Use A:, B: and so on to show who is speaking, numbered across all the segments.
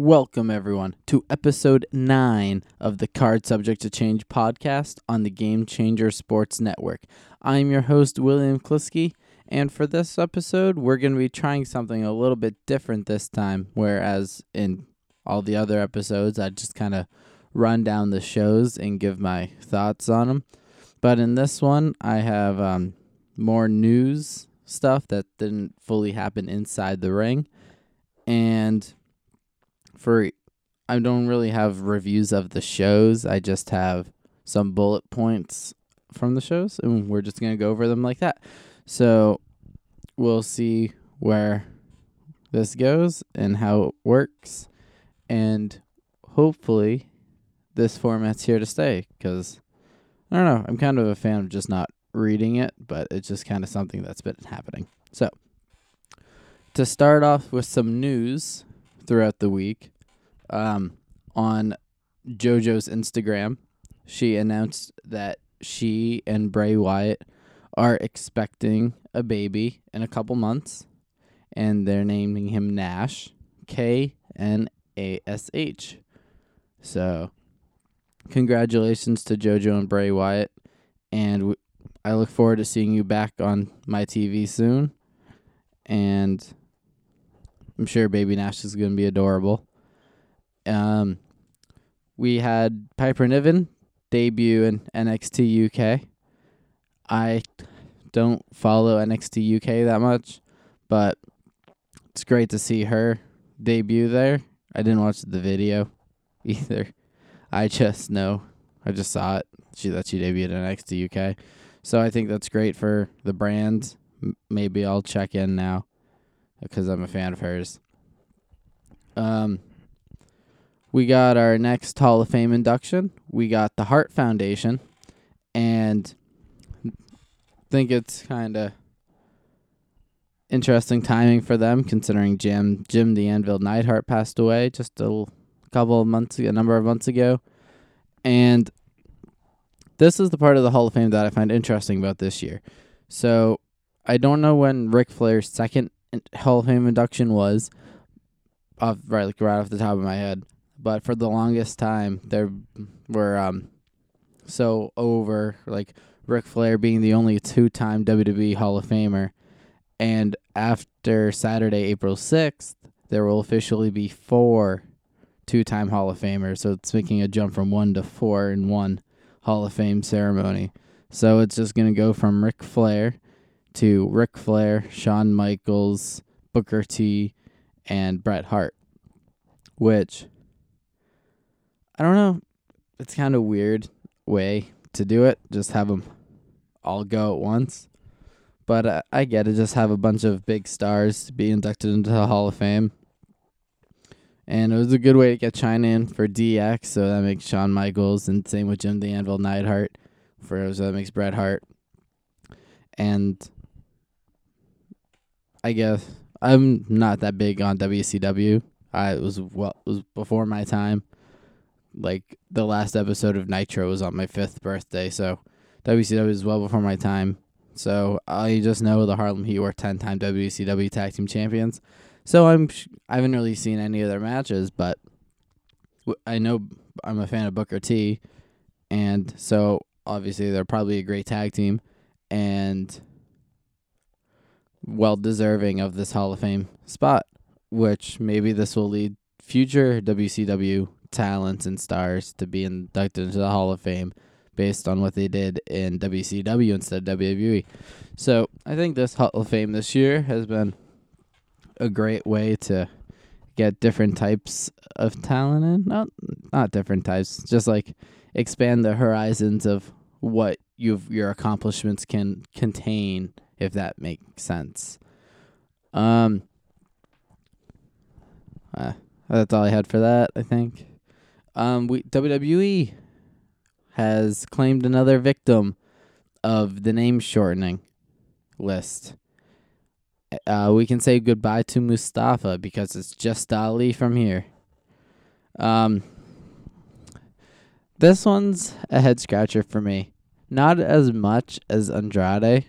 A: Welcome, everyone, to episode 9 of the Card Subject to Change podcast on the Game Changer Sports Network. I'm your host, William Kliskey, and for this episode, we're going to be trying something a little bit different this time, whereas in all the other episodes, I just kind of run down the shows and give my thoughts on them. But in this one, I have um, more news stuff that didn't fully happen inside the ring. And for I don't really have reviews of the shows. I just have some bullet points from the shows and we're just going to go over them like that. So we'll see where this goes and how it works and hopefully this format's here to stay cuz I don't know, I'm kind of a fan of just not reading it, but it's just kind of something that's been happening. So, to start off with some news, throughout the week. Um, on JoJo's Instagram, she announced that she and Bray Wyatt are expecting a baby in a couple months, and they're naming him Nash, K N A S H. So, congratulations to JoJo and Bray Wyatt, and I look forward to seeing you back on my TV soon. And I'm sure Baby Nash is going to be adorable. Um, we had Piper Niven debut in NXT UK. I don't follow NXT UK that much, but it's great to see her debut there. I didn't watch the video either. I just know, I just saw it. She that she debuted in NXT UK, so I think that's great for the brand. M- maybe I'll check in now because I'm a fan of hers. Um, we got our next Hall of Fame induction. We got the Hart Foundation, and think it's kind of interesting timing for them, considering Jim Jim the Anvil Neidhart passed away just a l- couple of months, a number of months ago, and this is the part of the Hall of Fame that I find interesting about this year. So I don't know when Ric Flair's second Hall of Fame induction was, off right like right off the top of my head. But for the longest time, there were um so over like Ric Flair being the only two-time WWE Hall of Famer, and after Saturday, April sixth, there will officially be four two-time Hall of Famers. So it's making a jump from one to four in one Hall of Fame ceremony. So it's just gonna go from Ric Flair to Ric Flair, Shawn Michaels, Booker T, and Bret Hart, which I don't know. It's kind of weird way to do it. Just have them all go at once. But uh, I get it. Just have a bunch of big stars be inducted into the Hall of Fame. And it was a good way to get Chyna in for DX, so that makes Shawn Michaels, and same with Jim the Anvil Neidhart, for so that makes Bret Hart. And I guess I'm not that big on WCW. I it was well was before my time. Like the last episode of Nitro was on my fifth birthday, so WCW is well before my time. So I just know the Harlem Heat were ten time WCW Tag Team Champions. So I'm I haven't really seen any of their matches, but I know I'm a fan of Booker T, and so obviously they're probably a great tag team, and well deserving of this Hall of Fame spot, which maybe this will lead future WCW talents and stars to be inducted into the Hall of Fame based on what they did in WCW instead of WWE. So I think this Hall of Fame this year has been a great way to get different types of talent in. Not not different types, just like expand the horizons of what you've your accomplishments can contain if that makes sense. Um, uh, that's all I had for that. I think. Um, we WWE has claimed another victim of the name shortening list. Uh, we can say goodbye to Mustafa because it's just Ali from here. Um, this one's a head scratcher for me. Not as much as Andrade,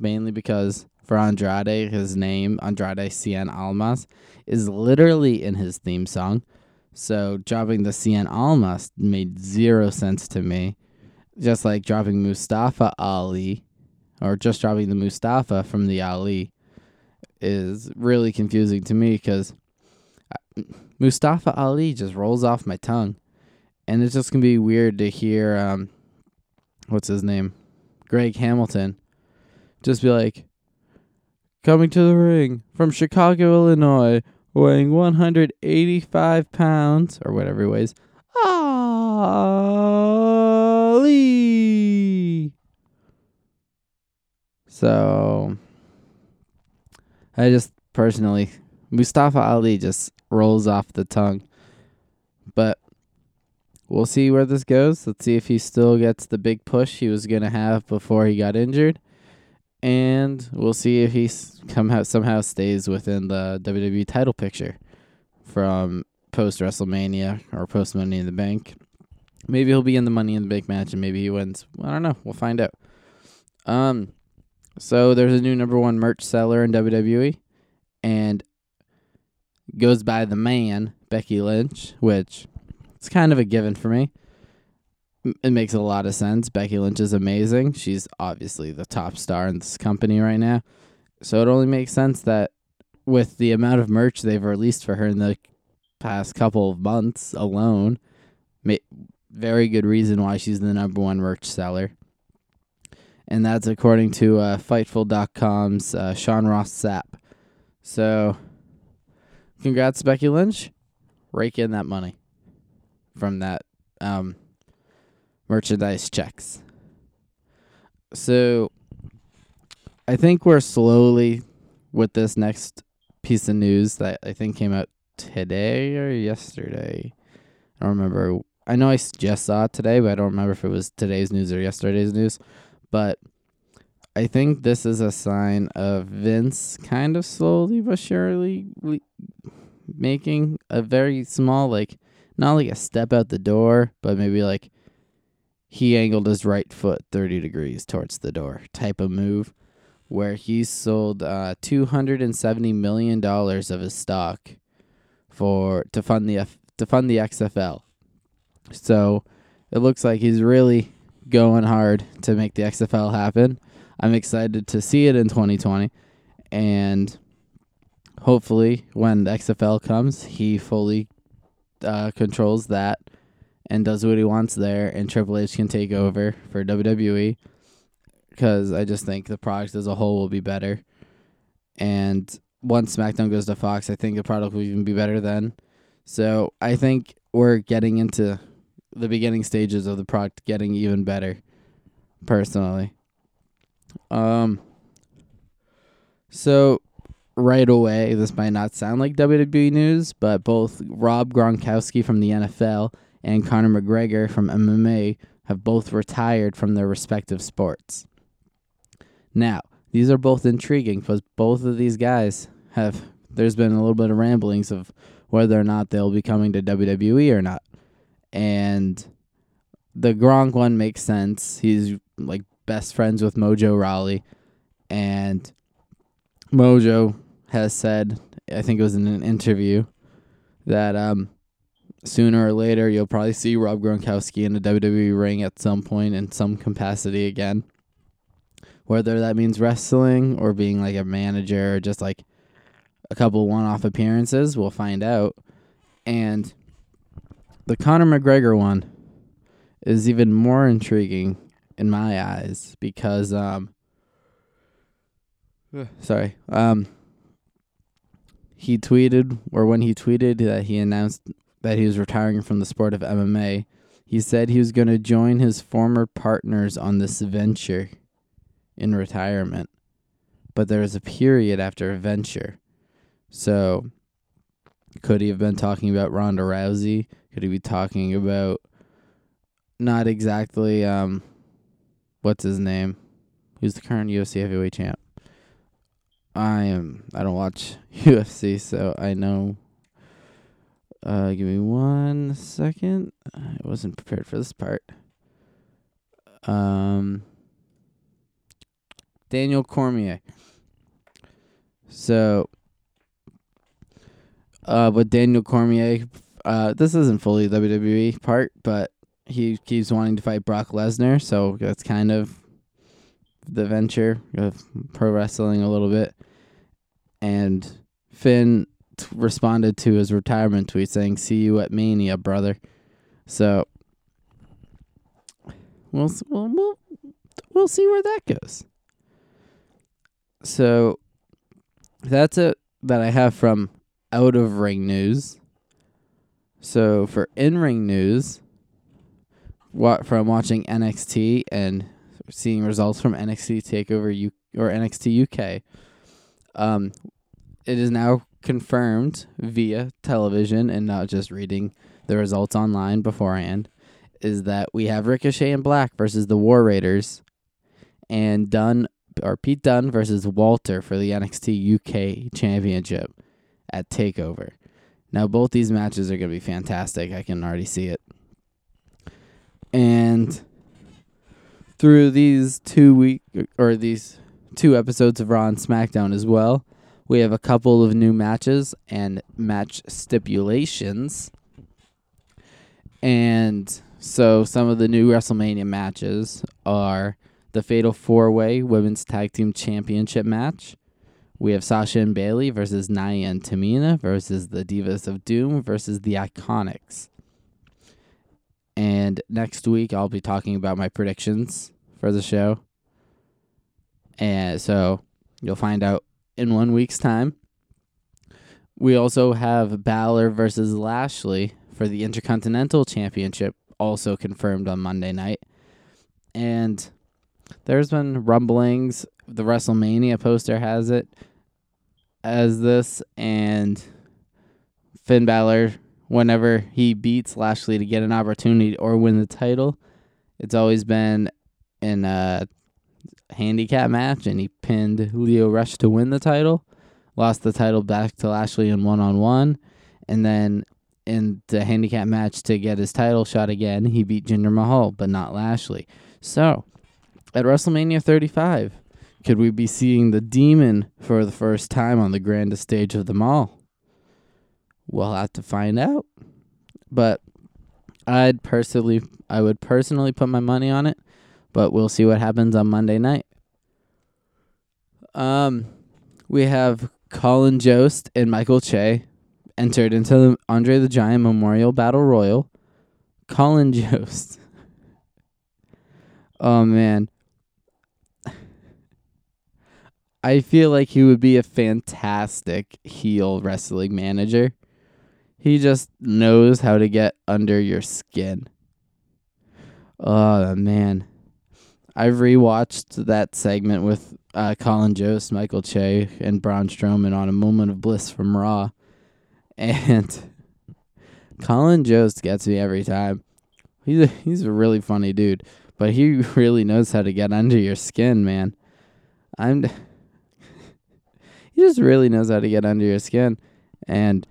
A: mainly because for Andrade, his name, Andrade Cien Almas, is literally in his theme song. So dropping the Cien Almas made zero sense to me. Just like dropping Mustafa Ali, or just dropping the Mustafa from the Ali, is really confusing to me because Mustafa Ali just rolls off my tongue. And it's just going to be weird to hear, um, what's his name? Greg Hamilton. Just be like, coming to the ring from Chicago, Illinois, weighing 185 pounds, or whatever he weighs, Ali. So, I just personally, Mustafa Ali just rolls off the tongue. But we'll see where this goes. Let's see if he still gets the big push he was going to have before he got injured. And we'll see if he somehow somehow stays within the WWE title picture from post WrestleMania or post Money in the Bank. Maybe he'll be in the Money in the Bank match and maybe he wins. I don't know. We'll find out. Um, so there's a new number one merch seller in WWE, and goes by the man Becky Lynch, which it's kind of a given for me. It makes a lot of sense. Becky Lynch is amazing. She's obviously the top star in this company right now. So it only makes sense that with the amount of merch they've released for her in the past couple of months alone, very good reason why she's the number one merch seller. And that's according to uh, Fightful.com's uh, Sean Ross Sapp. So congrats, Becky Lynch. Rake in that money from that um, merchandise checks. So I think we're slowly with this next piece of news that I think came out today or yesterday. I don't remember. I know I just saw it today, but I don't remember if it was today's news or yesterday's news. But I think this is a sign of Vince kind of slowly but surely making a very small, like, not like a step out the door, but maybe like he angled his right foot 30 degrees towards the door type of move where he sold uh, $270 million of his stock for to fund the F, to fund the XFL. So it looks like he's really going hard to make the XFL happen. I'm excited to see it in 2020 and hopefully when the XFL comes, he fully uh, controls that and does what he wants there, and Triple H can take over for WWE because I just think the product as a whole will be better. And once SmackDown goes to Fox, I think the product will even be better then. So I think we're getting into the beginning stages of the product getting even better, personally. Um. So right away, this might not sound like WWE news, but both Rob Gronkowski from the NFL and Conor McGregor from MMA have both retired from their respective sports. Now, these are both intriguing because both of these guys have, there's been a little bit of ramblings of whether or not they'll be coming to WWE or not. And the Gronk one makes sense. He's like best friends with Mojo Rawley. And Mojo has said, I think it was in an interview, that um, sooner or later you'll probably see Rob Gronkowski in a WWE ring at some point in some capacity again. Whether that means wrestling or being like a manager or just like a couple one off appearances, we'll find out. And the Conor McGregor one is even more intriguing in my eyes because um sorry. Um he tweeted, or when he tweeted that he announced that he was retiring from the sport of MMA, he said he was going to join his former partners on this venture in retirement. But there was a period after a venture. So, could he have been talking about Ronda Rousey? Could he be talking about not exactly um what's his name? Who's the current UFC heavyweight champ? I am. I don't watch UFC, so I know. Uh, give me one second. I wasn't prepared for this part. Um, Daniel Cormier. So, uh, with Daniel Cormier, uh, this isn't fully WWE part, but he keeps wanting to fight Brock Lesnar, so that's kind of the venture of pro wrestling a little bit. And Finn responded to his retirement tweet saying, "See you at Mania, brother." So we'll we'll we'll, we'll see where that goes. So that's it that I have from out of ring news. So for in ring news, what from watching NXT and seeing results from NXT Takeover U or NXT UK, um, it is now confirmed via television and not just reading the results online beforehand. Is that we have Ricochet and Black versus the War Raiders, and Dunne or Pete Dunne versus Walter for the NXT UK Championship at Takeover. Now both these matches are going to be fantastic. I can already see it. And through these two week or these two episodes of Raw and SmackDown as well, we have a couple of new matches and match stipulations. And so some of the new WrestleMania matches are the Fatal Four Way Women's Tag Team Championship match. We have Sasha and Bayley versus Nia and Tamina versus the Divas of Doom versus the Iconics. And next week I'll be talking about my predictions for the show. And so you'll find out in one week's time. We also have Balor versus Lashley for the Intercontinental Championship, also confirmed on Monday night. And there's been rumblings. The WrestleMania poster has it as this, and Finn Balor, whenever he beats Lashley to get an opportunity or win the title, it's always been in a handicap match, and he pinned Lio Rush to win the title, lost the title back to Lashley in one on one, and then in the handicap match to get his title shot again, he beat Jinder Mahal, but not Lashley. So, at WrestleMania 35, could we be seeing the demon for the first time on the grandest stage of them all? We'll have to find out. But I'd personally I would personally put my money on it, but we'll see what happens on Monday night. Um we have Colin Jost and Michael Che entered into the Andre the Giant Memorial Battle Royal. Colin Jost. oh man. I feel like he would be a fantastic heel wrestling manager. He just knows how to get under your skin. Oh man. I've rewatched that segment with uh, Colin Jost, Michael Che, and Braun Strowman on a moment of bliss from Raw. And Colin Jost gets me every time. He's a, he's a really funny dude, but he really knows how to get under your skin, man. I'm he just really knows how to get under your skin and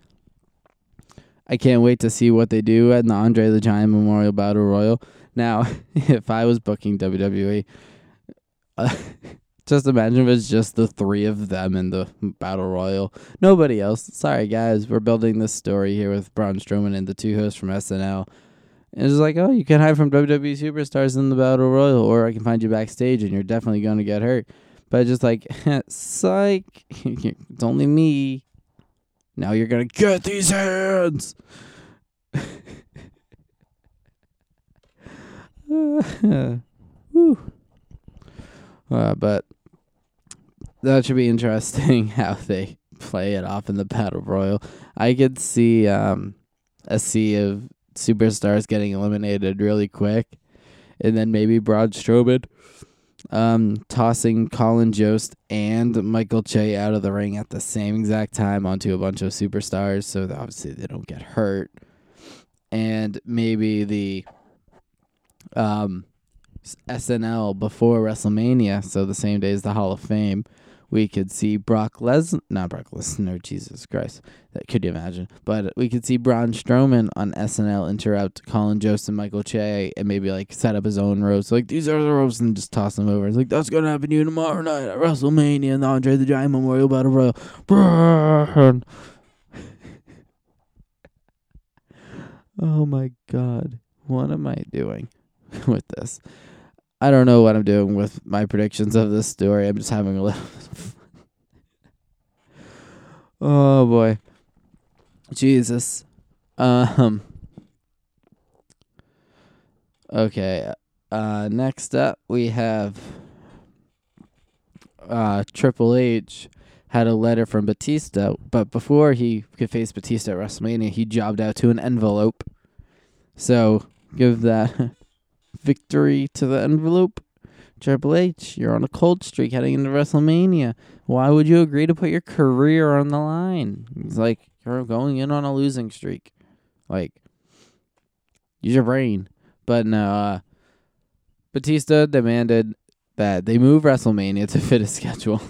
A: I can't wait to see what they do at the Andre the Giant Memorial Battle Royal. Now, if I was booking WWE, uh, just imagine if it's just the three of them in the Battle Royal. Nobody else. Sorry, guys. We're building this story here with Braun Strowman and the two hosts from SNL. And it's like, oh, you can hide from WWE superstars in the Battle Royal, or I can find you backstage and you're definitely going to get hurt. But just like, psych, it's only me. Now you're going to get these hands. Uh, but that should be interesting how they play it off in the battle royal. I could see um, a sea of superstars getting eliminated really quick, and then maybe Braun Strowman um, tossing Colin Jost and Michael Che out of the ring at the same exact time onto a bunch of superstars, so obviously they don't get hurt, and maybe the um, SNL before WrestleMania, so the same day as the Hall of Fame, we could see Brock Lesnar, not Brock Lesnar, Jesus Christ, that could you imagine? But we could see Braun Strowman on SNL interrupt Colin Jost and Michael Che and maybe like set up his own ropes, Like these are the ropes, and just toss them over. It's like that's gonna happen to you tomorrow night at WrestleMania and the Andre the Giant Memorial Battle Royal. Braun. oh my God, what am I doing with this? I don't know what I'm doing with my predictions of this story. I'm just having a little. oh boy, Jesus. Um. Okay. Uh. Next up, we have. Uh. Triple H had a letter from Batista, but before he could face Batista at WrestleMania, he jobbed out to an envelope. So give that victory to the envelope. Triple H, you're on a cold streak heading into WrestleMania. Why would you agree to put your career on the line? He's like, you're going in on a losing streak. Like, use your brain. But no, uh, Batista demanded that they move WrestleMania to fit his schedule.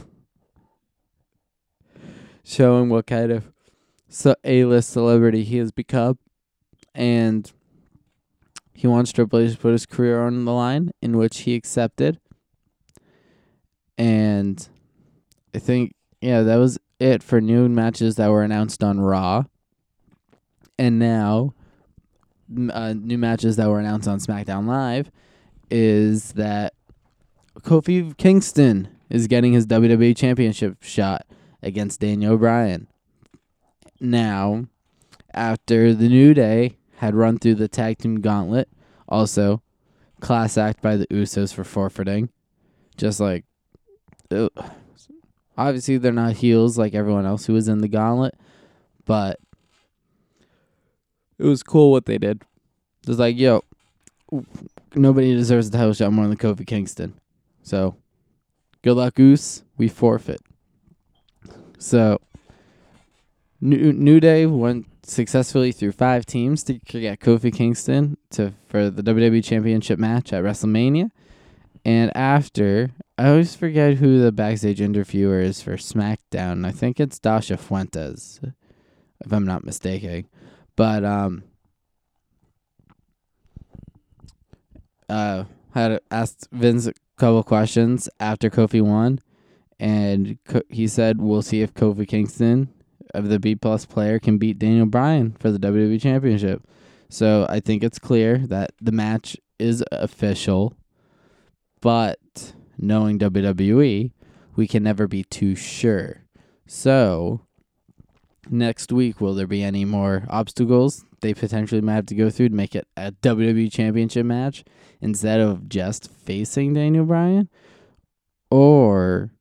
A: Showing what kind of A-list celebrity he has become. And he wants Triple H to put his career on the line, in which he accepted. And I think, yeah, that was it for new matches that were announced on Raw. And now, uh, new matches that were announced on SmackDown Live is that Kofi Kingston is getting his WWE Championship shot against Daniel Bryan. Now, after the New Day had run through the tag team gauntlet. Also, class act by the Usos for forfeiting. Just like, ugh. obviously they're not heels like everyone else who was in the gauntlet, but it was cool what they did. Just like, yo, nobody deserves the title shot more than Kofi Kingston. So, good luck, Goose. We forfeit. So, New New Day went successfully through five teams to get Kofi Kingston to for the WWE Championship match at WrestleMania. And after, I always forget who the backstage interviewer is for SmackDown. I think it's Dasha Fuentes, if I'm not mistaken. But um, uh, had asked Vince a couple questions after Kofi won, and he said, "We'll see if Kofi Kingston of the B plus player can beat Daniel Bryan for the WWE Championship. So I think it's clear that the match is official, but knowing WWE, we can never be too sure. So next week, will there be any more obstacles they potentially might have to go through to make it a WWE Championship match instead of just facing Daniel Bryan? Or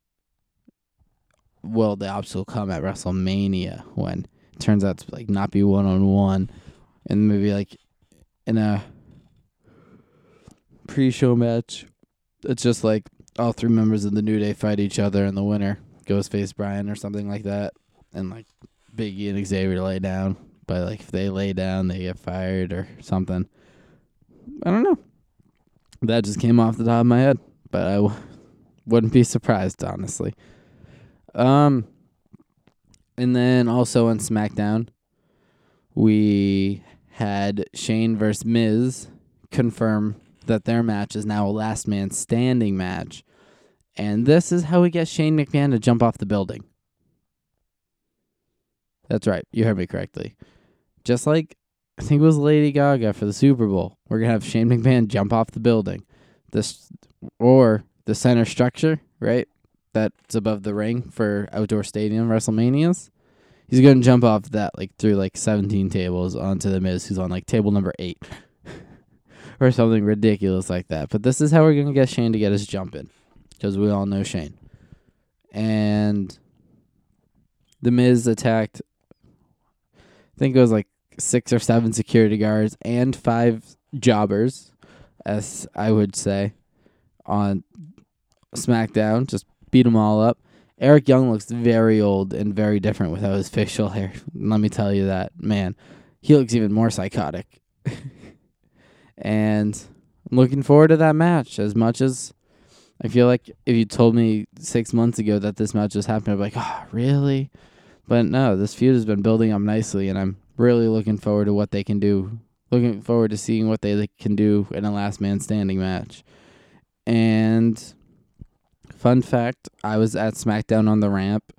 A: will the obstacle come at WrestleMania when it turns out to like not be one on one, and maybe like in a pre-show match, it's just like all three members of the New Day fight each other, and the winner goes face Bryan or something like that, and like Biggie and Xavier lay down. But like if they lay down, they get fired or something. I don't know. That just came off the top of my head, but I w- wouldn't be surprised honestly. Um, and then also on SmackDown, we had Shane versus Miz confirm that their match is now a last man standing match. And this is how we get Shane McMahon to jump off the building. That's right. You heard me correctly. Just like I think it was Lady Gaga for the Super Bowl. We're going to have Shane McMahon jump off the building. This or the center structure, right? That's above the ring for outdoor stadium WrestleManias. He's gonna jump off that like through like seventeen tables onto the Miz, who's on like table number eight, or something ridiculous like that. But this is how we're gonna get Shane to get his jump in, because we all know Shane. And the Miz attacked. I think it was like six or seven security guards and five jobbers, as I would say, on SmackDown. Just beat them all up. Eric Young looks very old and very different without his facial hair. Let me tell you that, man. He looks even more psychotic. and I'm looking forward to that match as much as I feel like if you told me six months ago that this match was happening, I'd be like, oh, really? But no, this feud has been building up nicely, and I'm really looking forward to what they can do. Looking forward to seeing what they can do in a last man standing match. And fun fact I was at SmackDown on the ramp,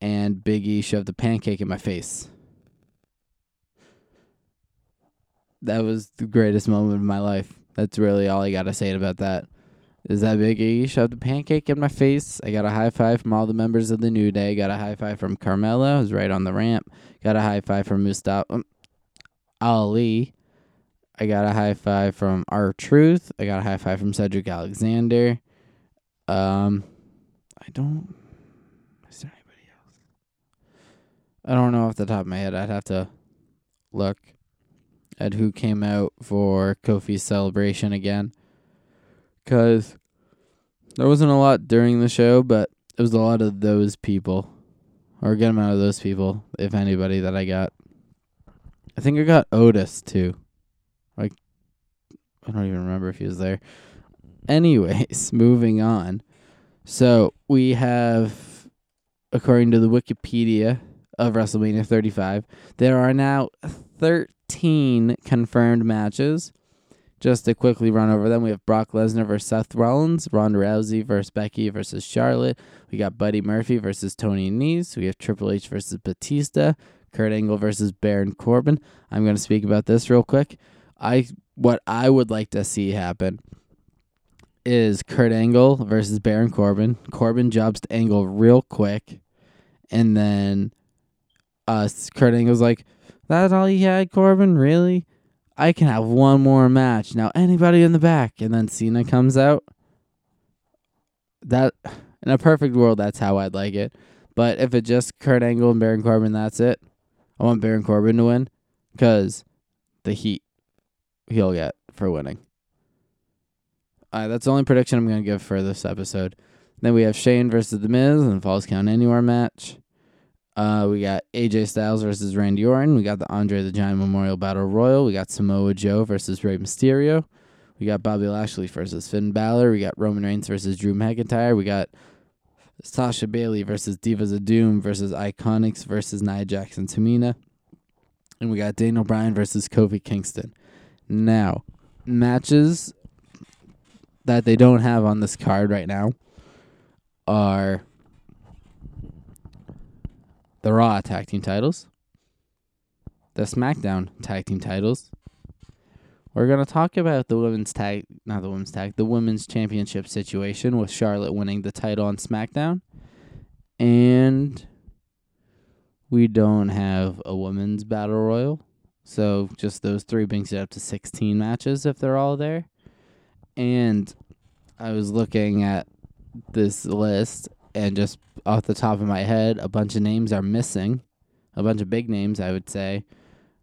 A: and Big E shoved a pancake in my face. That was the greatest moment of my life. That's really all I got to say about that is that Big E shoved a pancake in my face. I got a high five from all the members of the New Day. Got a high five from Carmella, who's right on the ramp. Got a high five from Mustafa um, Ali. I got a high five from R-Truth. I got a high five from Cedric Alexander. Um, I don't. Is there anybody else? I don't know off the top of my head. I'd have to look at who came out for Kofi's celebration again because there wasn't a lot during the show, but it was a lot of those people, or a good amount of those people, if anybody, that I got. I think I got Otis too. Like, I don't even remember if he was there. Anyways, moving on. So we have, according to the Wikipedia of WrestleMania 35, there are now 13 confirmed matches just to quickly run over them, we have Brock Lesnar versus Seth Rollins, Ronda Rousey versus Becky versus Charlotte. We got Buddy Murphy versus Tony Nese. We have Triple H versus Batista, Kurt Angle versus Baron Corbin. I'm going to speak about this real quick. I what I would like to see happen is Kurt Angle versus Baron Corbin. Corbin jobs to Angle real quick, and then uh, Kurt Angle's like, "That's all you had, Corbin? Really?" I can have one more match. Now anybody in the back and then Cena comes out. That in a perfect world that's how I'd like it. But if it just Kurt Angle and Baron Corbin that's it. I want Baron Corbin to win cuz the heat he'll get for winning. Uh, that's the only prediction I'm going to give for this episode. Then we have Shane versus The Miz and Falls Count Anywhere match. Uh, we got AJ Styles versus Randy Orton. We got the Andre the Giant Memorial Battle Royal. We got Samoa Joe versus Rey Mysterio. We got Bobby Lashley versus Finn Balor. We got Roman Reigns versus Drew McIntyre. We got Sasha Bayley versus Divas of Doom versus Iconics versus Nia Jackson Tamina. And we got Daniel Bryan versus Kofi Kingston. Now, matches that they don't have on this card right now are the Raw Tag Team titles, the SmackDown Tag Team titles. We're going to talk about the women's tag, not the women's tag, the women's championship situation with Charlotte winning the title on SmackDown. And we don't have a women's battle royal. So just those three brings it up to 16 matches if they're all there. And I was looking at this list and just off the top of my head, a bunch of names are missing. A bunch of big names, I would say.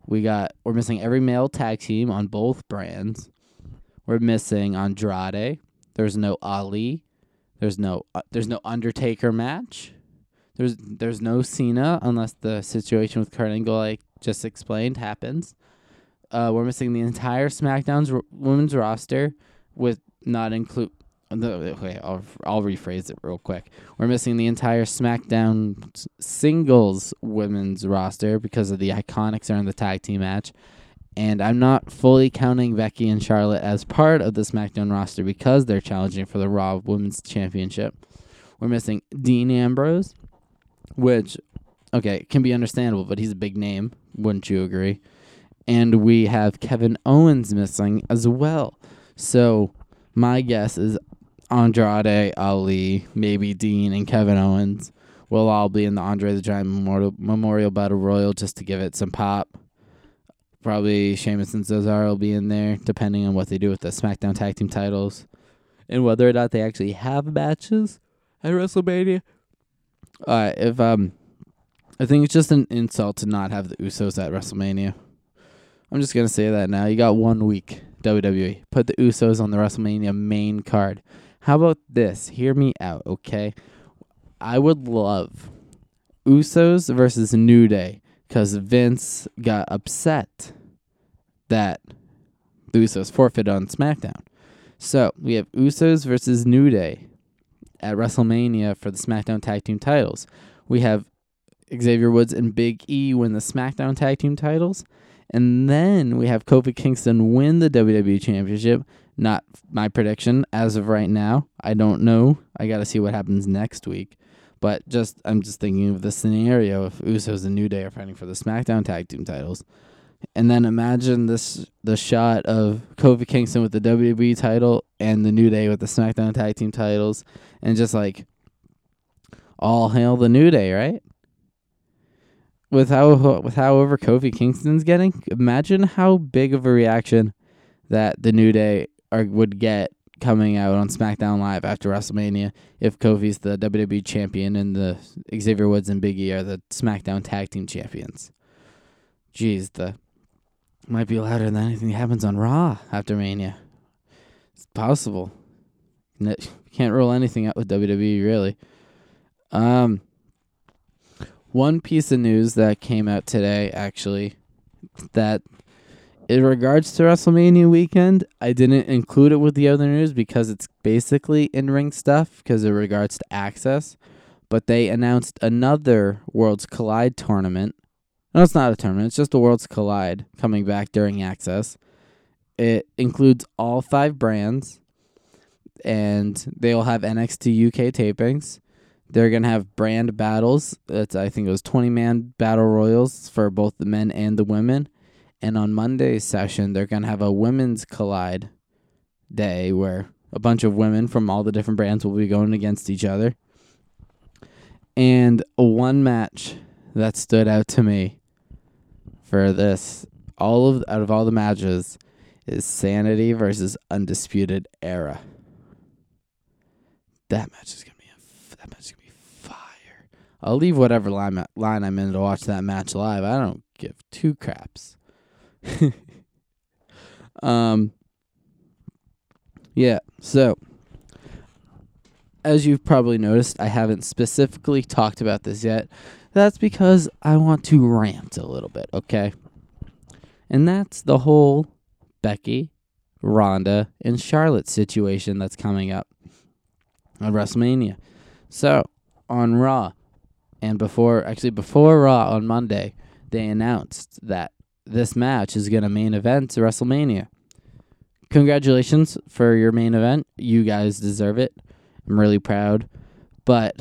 A: We got we're missing every male tag team on both brands. We're missing Andrade. There's no Ali. There's no uh, there's no Undertaker match. There's there's no Cena unless the situation with Kurt Angle like just explained happens. Uh, we're missing the entire SmackDown's r- women's roster with not include okay, I'll, I'll rephrase it real quick. We're missing the entire SmackDown singles women's roster because of the Iconics are in the tag team match. And I'm not fully counting Becky and Charlotte as part of the SmackDown roster because they're challenging for the Raw Women's Championship. We're missing Dean Ambrose, which, okay, can be understandable, but he's a big name. Wouldn't you agree? And we have Kevin Owens missing as well. So my guess is Andrade, Ali, maybe Dean, and Kevin Owens will all be in the Andre the Giant Memorial, Memorial Battle Royal just to give it some pop. Probably Sheamus and Cesaro will be in there, depending on what they do with the SmackDown Tag Team titles and whether or not they actually have matches at WrestleMania. Uh, if um, I think it's just an insult to not have the Usos at WrestleMania. I'm just gonna say that now. You got one week, WWE. Put the Usos on the WrestleMania main card. How about this? Hear me out, okay? I would love Usos versus New Day because Vince got upset that the Usos forfeited on SmackDown. So we have Usos versus New Day at WrestleMania for the SmackDown Tag Team titles. We have Xavier Woods and Big E win the SmackDown Tag Team titles. And then we have Kofi Kingston win the WWE Championship. Not my prediction as of right now. I don't know. I got to see what happens next week. But just I'm just thinking of the scenario if Usos and New Day are fighting for the SmackDown Tag Team titles. And then imagine this the shot of Kofi Kingston with the WWE title and the New Day with the SmackDown Tag Team titles and just like all hail the New Day, right? With how with however Kofi Kingston's getting, imagine how big of a reaction that the New Day are would get coming out on SmackDown Live after WrestleMania if Kofi's the WWE champion and the Xavier Woods and Big E are the SmackDown Tag Team champions. Jeez, the might be louder than anything that happens on Raw after Mania. It's possible. Can't rule anything out with WWE really. Um, one piece of news that came out today, actually, that in regards to WrestleMania weekend, I didn't include it with the other news because it's basically in ring stuff because it regards to Axxess. But they announced another Worlds Collide tournament. No, it's not a tournament, it's just a Worlds Collide coming back during Axxess. It includes all five brands, and they'll have NXT UK tapings. They're gonna have brand battles. That's I think it was twenty man battle royals for both the men and the women and on Monday's session, they're to have a women's collide day where a bunch of women from all the different brands will be going against each other. And one match that stood out to me for this, all of out of all the matches, is Sanity versus Undisputed Era. That match is gonna be a, that match is gonna be fire. I'll leave whatever line line I'm in to watch that match live. I don't give two craps. um yeah, so as you've probably noticed, I haven't specifically talked about this yet. That's because I want to rant a little bit, okay? And that's the whole Becky, Ronda, and Charlotte situation that's coming up on WrestleMania. So, on Raw, and before, actually, before Raw on Monday, they announced that this match is going to main event to WrestleMania. Congratulations for your main event. You guys deserve it. I'm really proud. But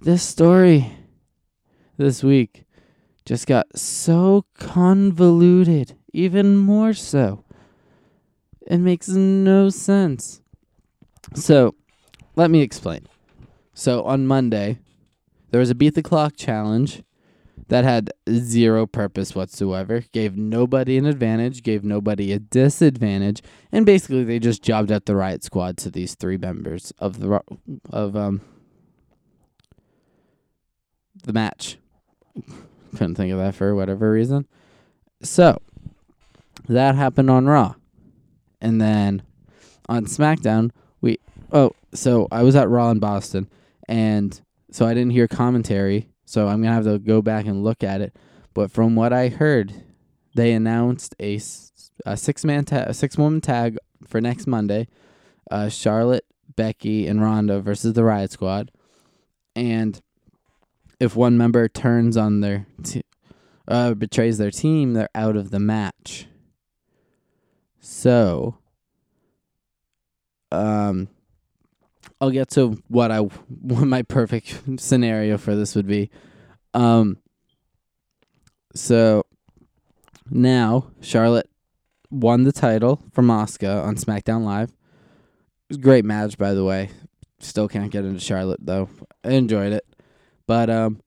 A: this story this week just got so convoluted, even more so. It makes no sense. So, let me explain. So, on Monday, there was a beat the clock challenge that had zero purpose whatsoever, gave nobody an advantage, gave nobody a disadvantage, and basically they just jobbed out the riot squad to these three members of the of um the match. Couldn't think of that for whatever reason. So that happened on Raw. And then on SmackDown, we oh, so I was at Raw in Boston and so I didn't hear commentary so I'm gonna have to go back and look at it. But from what I heard, they announced a, a six man ta- a six woman tag for next Monday. Uh, Charlotte, Becky, and Ronda versus the Riot Squad, and if one member turns on their t- uh, betrays their team, they're out of the match. So, um, I'll get to what I what my perfect scenario for this would be. Um so now Charlotte won the title from Asuka on SmackDown Live. Great match by the way. Still can't get into Charlotte though. I enjoyed it. But um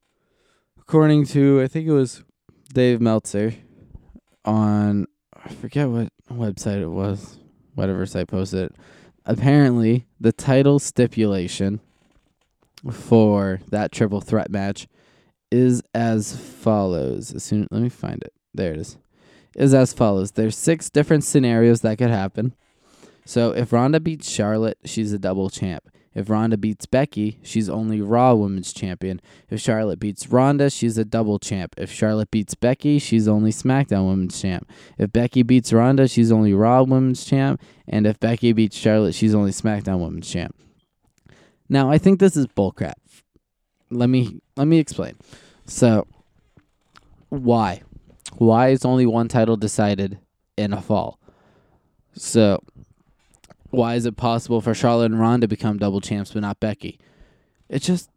A: according to I think it was Dave Meltzer on I forget what website it was, whatever site posted it apparently the title stipulation for that triple threat match is as follows. As soon let me find it. There it is. Is as follows. There's six different scenarios that could happen. So if Ronda beats Charlotte, she's a double champ. If Ronda beats Becky, she's only Raw Women's Champion. If Charlotte beats Ronda, she's a double champ. If Charlotte beats Becky, she's only SmackDown Women's Champ. If Becky beats Ronda, she's only Raw Women's Champ. And if Becky beats Charlotte, she's only SmackDown Women's Champ. Now, I think this is bullcrap. Let me let me explain. So, why? Why is only one title decided in a fall? So, why is it possible for Charlotte and Ronda to become double champs but not Becky? It just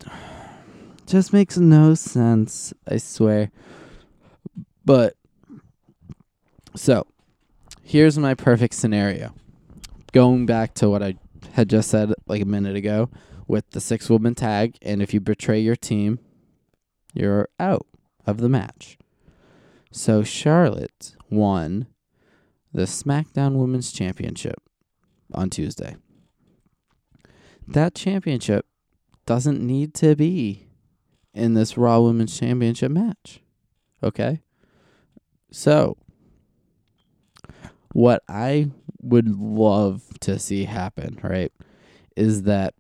A: just makes no sense, I swear. But so, here's my perfect scenario. Going back to what I had just said like a minute ago with the six woman tag and if you betray your team, you're out of the match. So Charlotte won the SmackDown Women's Championship on Tuesday. That championship doesn't need to be in this Raw Women's Championship match. Okay? So, what I would love to see happen, right, is that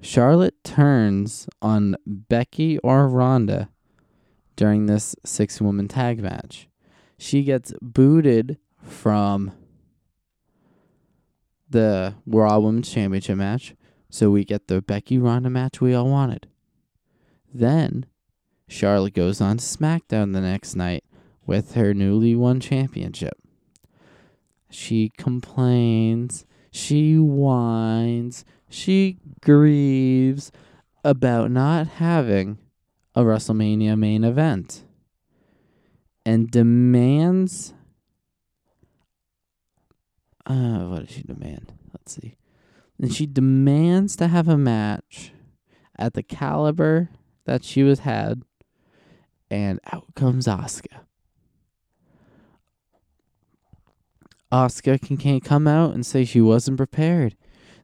A: Charlotte turns on Becky or Ronda during this six woman tag match. She gets booted from the Raw Women's Championship match, so we get the Becky Ronda match we all wanted. Then Charlotte goes on SmackDown the next night with her newly won championship. She complains, she whines, she grieves about not having a WrestleMania main event and demands uh what does she demand? Let's see. And she demands to have a match at the caliber that she was had and out comes Asuka. Asuka can can't come out and say she wasn't prepared.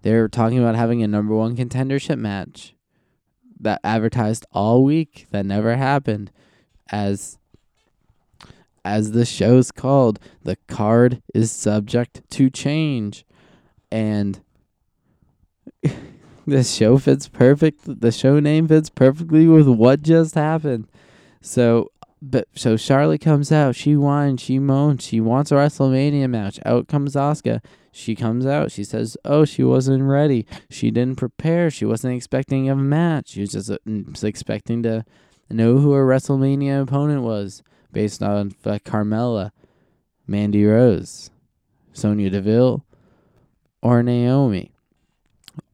A: They were talking about having a number one contendership match that advertised all week that never happened as as the show's called the card is subject to change and the show fits perfect the show name fits perfectly with what just happened so but so Charlotte comes out she whines she moans she wants a WrestleMania match out comes Asuka she comes out. She says, "Oh, she wasn't ready. She didn't prepare. She wasn't expecting a match. She was just uh, expecting to know who her WrestleMania opponent was, based on Carmella, Mandy Rose, Sonya Deville, or Naomi."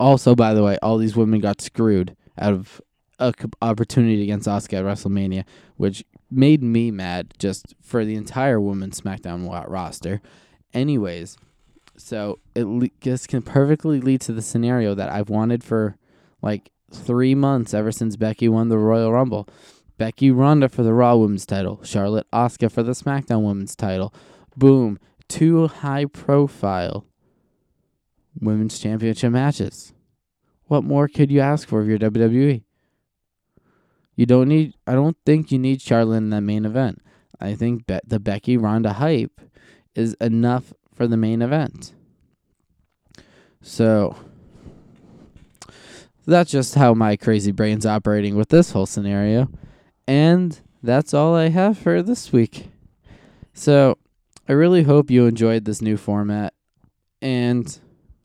A: Also, by the way, all these women got screwed out of a opportunity against Asuka at WrestleMania, which made me mad just for the entire women's SmackDown roster. Anyways, so it le- just can perfectly lead to the scenario that I've wanted for like three months ever since Becky won the Royal Rumble. Becky Ronda for the Raw Women's title, Charlotte Asuka for the SmackDown Women's title. Boom, two high profile women's championship matches. What more could you ask for if you're WWE? You don't need. I don't think you need Charlotte in that main event. I think Be- the Becky Ronda hype is enough for the main event. So that's just how my crazy brain's operating with this whole scenario. And that's all I have for this week. So I really hope you enjoyed this new format and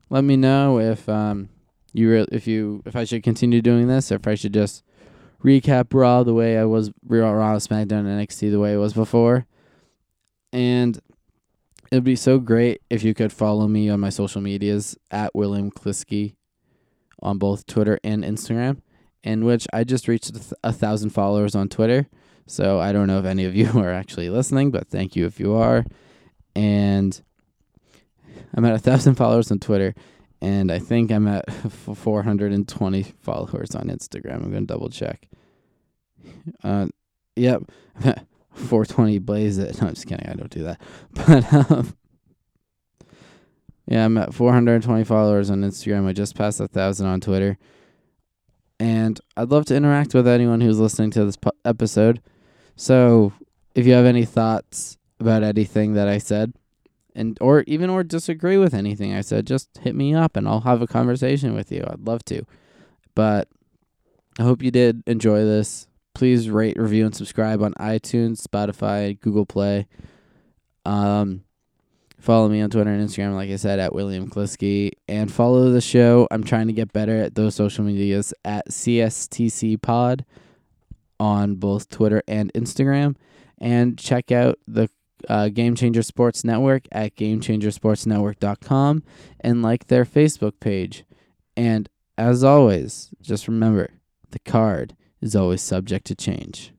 A: let me know if um you re- if you if I should continue doing this or if I should just recap Raw the way I was Raw, Raw SmackDown NXT the way it was before. And It'd be so great if you could follow me on my social medias at William Kliskey on both Twitter and Instagram, in which I just reached a thousand followers on Twitter. So I don't know if any of you are actually listening, but thank you if you are. And I'm at a thousand followers on Twitter, and I think I'm at 420 followers on Instagram. I'm gonna double check. Uh, yep, 420 blaze it. No, I'm just kidding. I don't do that. But um, yeah, I'm at 420 followers on Instagram. I just passed a thousand on Twitter, and I'd love to interact with anyone who's listening to this po- episode. So if you have any thoughts about anything that I said, and or even or disagree with anything I said, just hit me up and I'll have a conversation with you. I'd love to. But I hope you did enjoy this. Please rate, review, and subscribe on iTunes, Spotify, Google Play. Um, follow me on Twitter and Instagram, like I said, at William Kliskey, and follow the show. I'm trying to get better at those social medias at CSTC Pod on both Twitter and Instagram, and check out the uh, Game Changer Sports Network at GameChangerSportsNetwork.com and like their Facebook page. And as always, just remember the card is always subject to change.